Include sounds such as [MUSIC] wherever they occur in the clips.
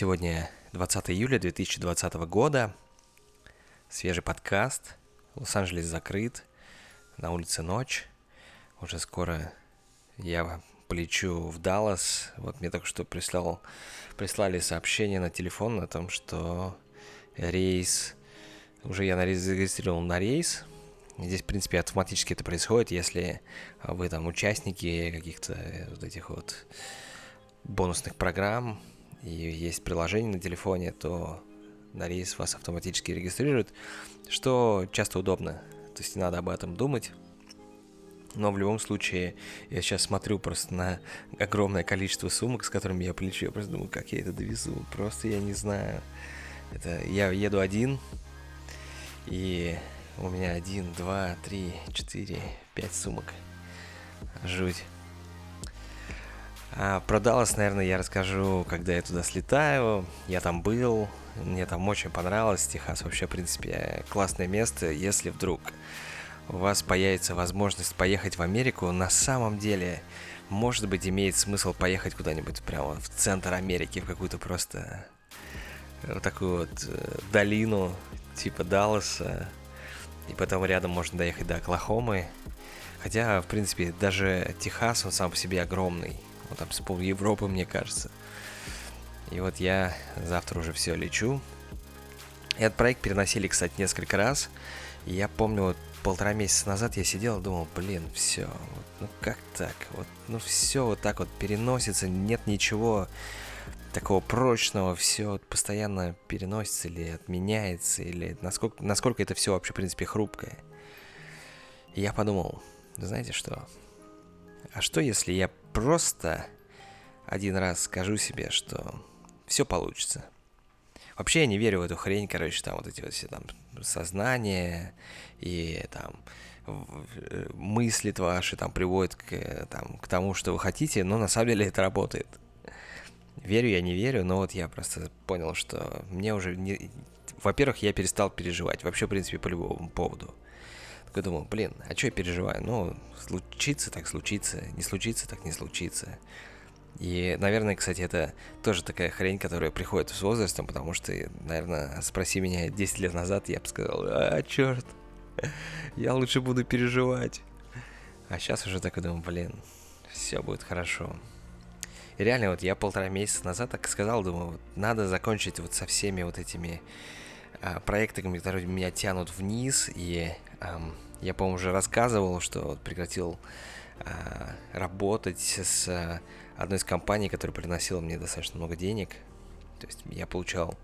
Сегодня 20 июля 2020 года. Свежий подкаст. Лос-Анджелес закрыт. На улице ночь. Уже скоро я полечу в Даллас. Вот мне только что прислал, прислали сообщение на телефон о том, что рейс... Уже я зарегистрировал на рейс. Здесь, в принципе, автоматически это происходит, если вы там участники каких-то вот этих вот бонусных программ, и есть приложение на телефоне, то на рейс вас автоматически регистрирует, что часто удобно. То есть не надо об этом думать. Но в любом случае, я сейчас смотрю просто на огромное количество сумок, с которыми я полечу. Я просто думаю, как я это довезу. Просто я не знаю. Это я еду один, и у меня один, два, три, четыре, пять сумок. Жуть. А про Даллас, наверное, я расскажу, когда я туда слетаю. Я там был, мне там очень понравилось. Техас вообще, в принципе, классное место. Если вдруг у вас появится возможность поехать в Америку, на самом деле, может быть, имеет смысл поехать куда-нибудь прямо в центр Америки, в какую-то просто вот такую вот э, долину типа Далласа. И потом рядом можно доехать до Оклахомы. Хотя, в принципе, даже Техас, он сам по себе огромный вот там с пол Европы, мне кажется. И вот я завтра уже все лечу. Этот проект переносили, кстати, несколько раз. И я помню, вот полтора месяца назад я сидел и думал, блин, все, вот, ну как так? Вот, ну все вот так вот переносится, нет ничего такого прочного, все вот постоянно переносится или отменяется, или насколько, насколько это все вообще, в принципе, хрупкое. И я подумал, знаете что? А что если я просто один раз скажу себе, что все получится. Вообще я не верю в эту хрень, короче, там вот эти вот все там сознания и там мысли ваши там приводят к, там, к тому, что вы хотите, но на самом деле это работает. Верю я, не верю, но вот я просто понял, что мне уже не... Во-первых, я перестал переживать, вообще, в принципе, по любому поводу. Такой думал, блин, а что я переживаю? Ну, случится, так случится, не случится, так не случится. И, наверное, кстати, это тоже такая хрень, которая приходит с возрастом, потому что, наверное, спроси меня 10 лет назад, я бы сказал, а, черт, я лучше буду переживать. А сейчас уже так думаю, блин, все будет хорошо. И реально, вот я полтора месяца назад так сказал, думаю, надо закончить вот со всеми вот этими а, проектами, которые меня тянут вниз, и я, по-моему, уже рассказывал, что прекратил а, работать с а, одной из компаний, которая приносила мне достаточно много денег. То есть я получал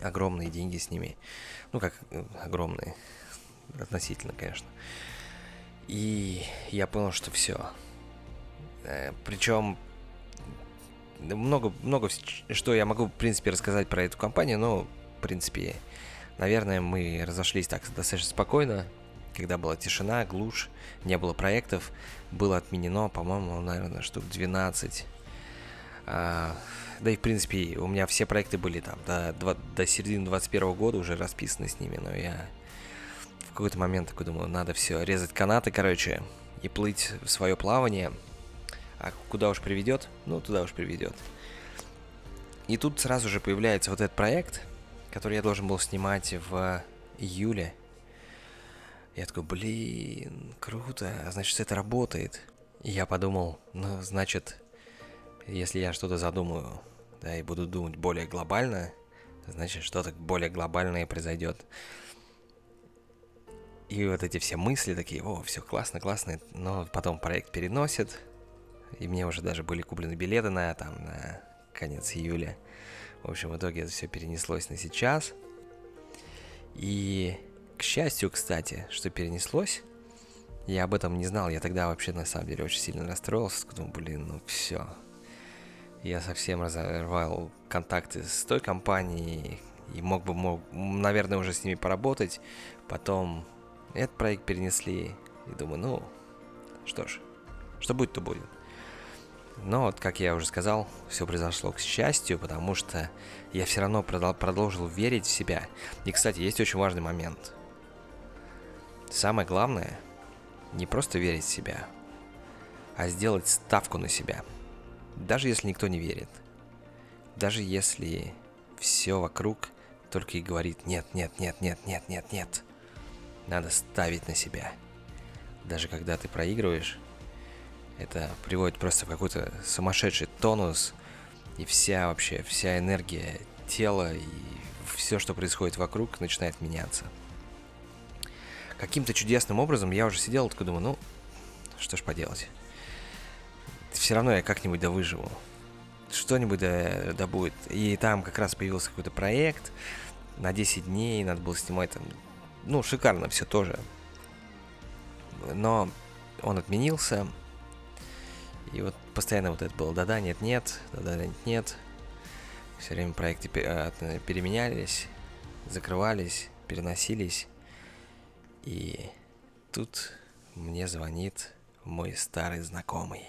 огромные деньги с ними. Ну, как э, огромные. Относительно, конечно. И я понял, что все. Э, Причем много, много что я могу, в принципе, рассказать про эту компанию, но, принципе, Наверное, мы разошлись так достаточно спокойно, когда была тишина, глушь, не было проектов, было отменено, по-моему, наверное, штук 12. А, да и, в принципе, у меня все проекты были там до, до середины 21 года уже расписаны с ними, но я в какой-то момент такой думаю, надо все, резать канаты, короче, и плыть в свое плавание. А куда уж приведет? Ну, туда уж приведет. И тут сразу же появляется вот этот проект – который я должен был снимать в июле. Я такой, блин, круто, значит это работает. И я подумал, ну, значит, если я что-то задумаю, да, и буду думать более глобально, значит, что-то более глобальное произойдет. И вот эти все мысли такие, о, все классно, классно, но потом проект переносит, и мне уже даже были куплены билеты на, там, на конец июля. В общем, в итоге это все перенеслось на сейчас. И, к счастью, кстати, что перенеслось, я об этом не знал. Я тогда вообще, на самом деле, очень сильно расстроился. Думал, блин, ну все. Я совсем разорвал контакты с той компанией. И мог бы, мог, наверное, уже с ними поработать. Потом этот проект перенесли. И думаю, ну, что ж, что будет, то будет. Но вот, как я уже сказал, все произошло к счастью, потому что я все равно продолжил верить в себя. И, кстати, есть очень важный момент. Самое главное, не просто верить в себя, а сделать ставку на себя. Даже если никто не верит. Даже если все вокруг только и говорит нет, нет, нет, нет, нет, нет, нет. Надо ставить на себя. Даже когда ты проигрываешь, это приводит просто в какой-то сумасшедший тонус, и вся вообще, вся энергия тела и все, что происходит вокруг, начинает меняться. Каким-то чудесным образом я уже сидел, такой думаю, ну, что ж поделать. Все равно я как-нибудь да выживу. Что-нибудь да, да будет. И там как раз появился какой-то проект. На 10 дней надо было снимать там. Ну, шикарно все тоже. Но он отменился. И вот постоянно вот это было да-да, нет-нет, да-да, нет-нет. Все время проекты э, переменялись, закрывались, переносились. И тут мне звонит мой старый знакомый.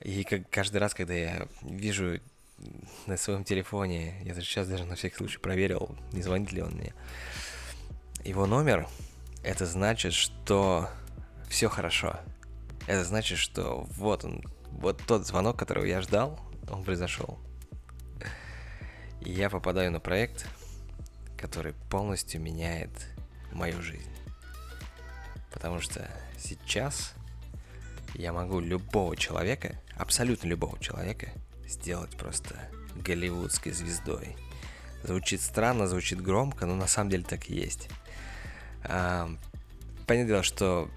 И как каждый раз, когда я вижу на своем телефоне, я даже сейчас даже на всякий случай проверил, не звонит ли он мне, его номер, это значит, что все хорошо. Это значит, что вот он, вот тот звонок, которого я ждал, он произошел. И я попадаю на проект, который полностью меняет мою жизнь. Потому что сейчас я могу любого человека, абсолютно любого человека, сделать просто голливудской звездой. Звучит странно, звучит громко, но на самом деле так и есть. А, понятное дело, что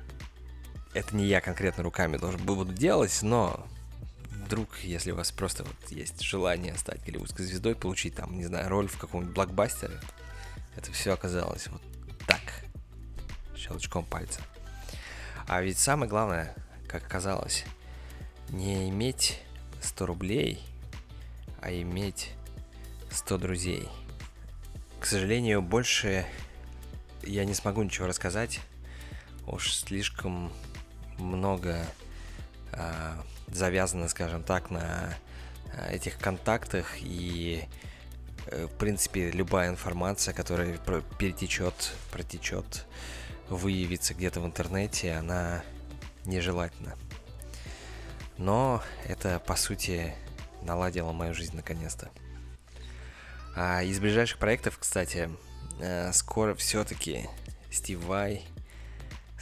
это не я конкретно руками должен буду делать, но вдруг, если у вас просто вот есть желание стать голливудской звездой, получить там, не знаю, роль в каком-нибудь блокбастере, это все оказалось вот так, щелчком пальца. А ведь самое главное, как оказалось, не иметь 100 рублей, а иметь 100 друзей. К сожалению, больше я не смогу ничего рассказать. Уж слишком много э, завязано, скажем так, на а, этих контактах и э, в принципе любая информация, которая перетечет, протечет, выявится где-то в интернете, она нежелательна. Но это, по сути, наладило мою жизнь наконец-то. А из ближайших проектов, кстати, э, скоро все-таки Стив Вай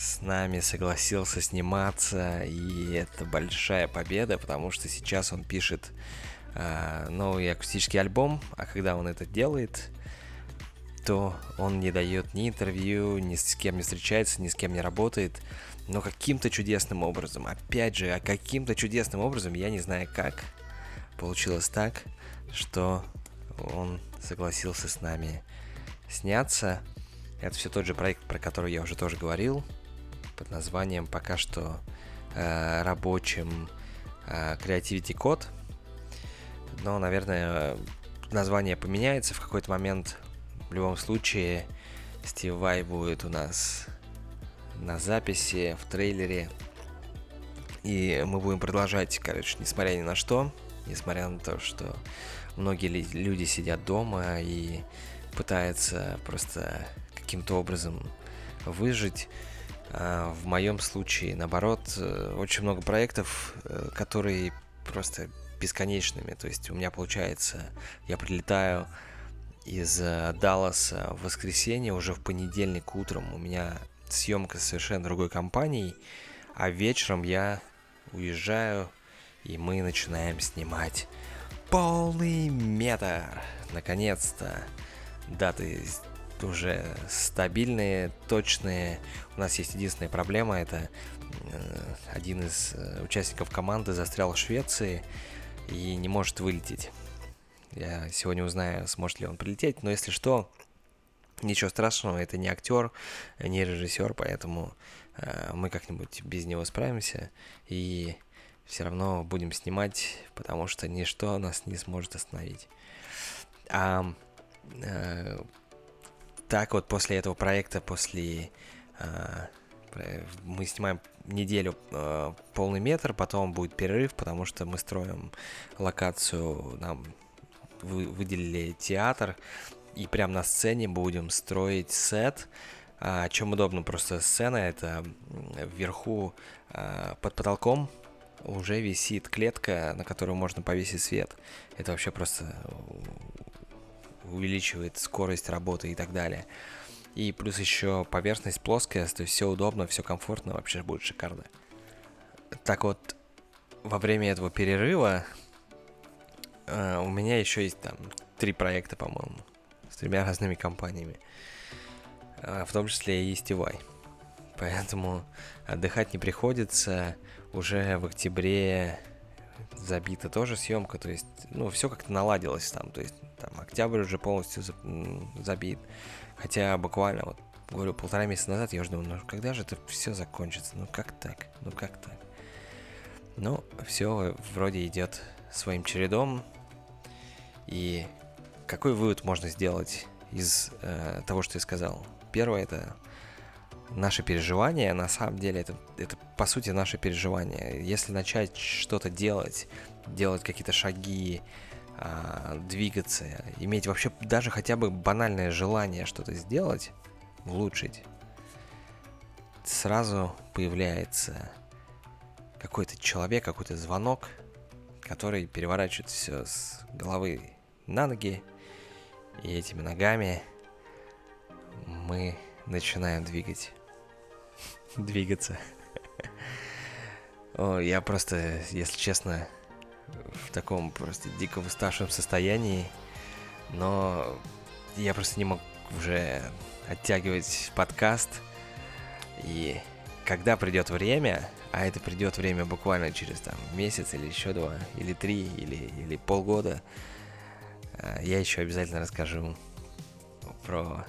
с нами согласился сниматься, и это большая победа, потому что сейчас он пишет э, новый акустический альбом, а когда он это делает, то он не дает ни интервью, ни с кем не встречается, ни с кем не работает, но каким-то чудесным образом, опять же, а каким-то чудесным образом, я не знаю как, получилось так, что он согласился с нами сняться. Это все тот же проект, про который я уже тоже говорил, под названием пока что э, рабочим э, Creativity Code. Но, наверное, название поменяется в какой-то момент. В любом случае, Стив Вай будет у нас на записи, в трейлере. И мы будем продолжать, короче, несмотря ни на что, несмотря на то, что многие люди сидят дома и пытаются просто каким-то образом выжить. А в моем случае, наоборот, э, очень много проектов, э, которые просто бесконечными. То есть у меня получается, я прилетаю из э, Далласа в воскресенье, уже в понедельник утром у меня съемка с совершенно другой компанией, а вечером я уезжаю, и мы начинаем снимать полный метр. Наконец-то даты уже стабильные, точные. У нас есть единственная проблема, это э, один из э, участников команды застрял в Швеции и не может вылететь. Я сегодня узнаю, сможет ли он прилететь, но если что, ничего страшного, это не актер, не режиссер, поэтому э, мы как-нибудь без него справимся и все равно будем снимать, потому что ничто нас не сможет остановить. А так вот после этого проекта, после э, мы снимаем неделю э, полный метр, потом будет перерыв, потому что мы строим локацию, нам вы, выделили театр, и прям на сцене будем строить сет. А, чем удобно просто сцена, это вверху а, под потолком уже висит клетка, на которую можно повесить свет. Это вообще просто увеличивает скорость работы и так далее. И плюс еще поверхность плоская, то есть все удобно, все комфортно, вообще будет шикарно. Так вот, во время этого перерыва э, у меня еще есть там три проекта, по-моему, с тремя разными компаниями. Э, в том числе и Стивай. Поэтому отдыхать не приходится. Уже в октябре забита тоже съемка, то есть, ну, все как-то наладилось там, то есть, там, октябрь уже полностью забит, хотя буквально, вот, говорю, полтора месяца назад я уже думал, ну, когда же это все закончится, ну, как так, ну, как так? Ну, все вроде идет своим чередом, и какой вывод можно сделать из э, того, что я сказал? Первое это наши переживания, на самом деле, это, это по сути наше переживание. Если начать что-то делать, делать какие-то шаги, а, двигаться, иметь вообще даже хотя бы банальное желание что-то сделать, улучшить, сразу появляется какой-то человек, какой-то звонок, который переворачивает все с головы на ноги, и этими ногами мы начинаем двигать. [LAUGHS] Двигаться. О, я просто, если честно, в таком просто дико уставшем состоянии, но я просто не мог уже оттягивать подкаст. И когда придет время, а это придет время буквально через там месяц или еще два, или три, или, или полгода, э, я еще обязательно расскажу про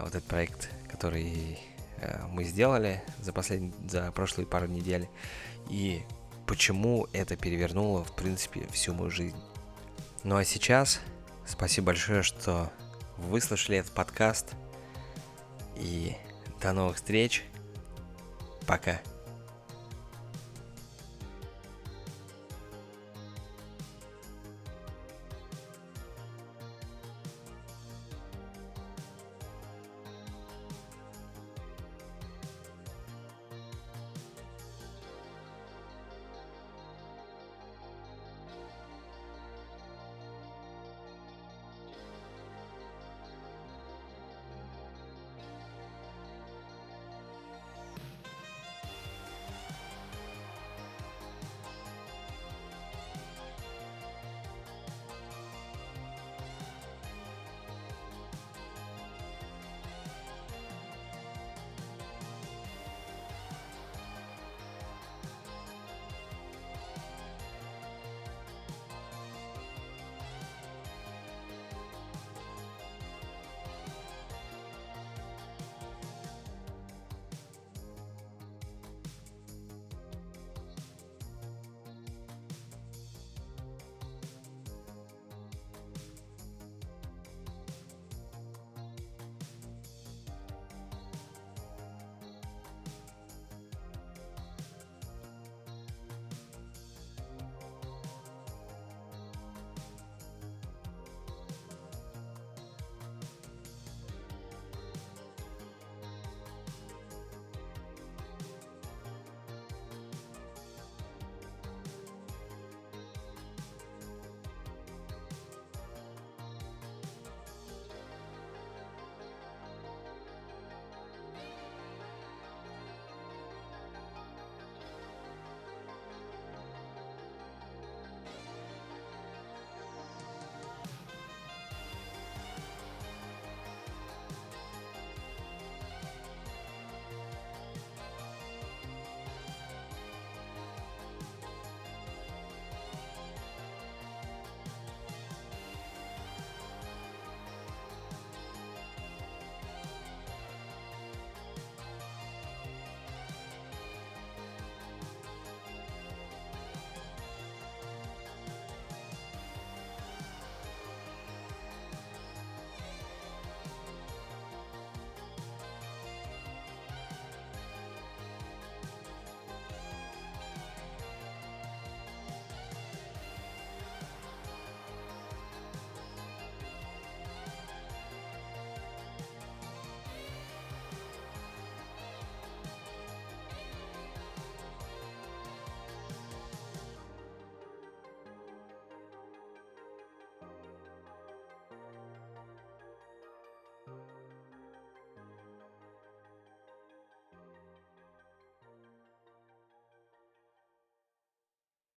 вот этот проект, который э, мы сделали за, послед... за прошлые пару недель, и почему это перевернуло, в принципе, всю мою жизнь. Ну а сейчас спасибо большое, что выслушали этот подкаст, и до новых встреч. Пока.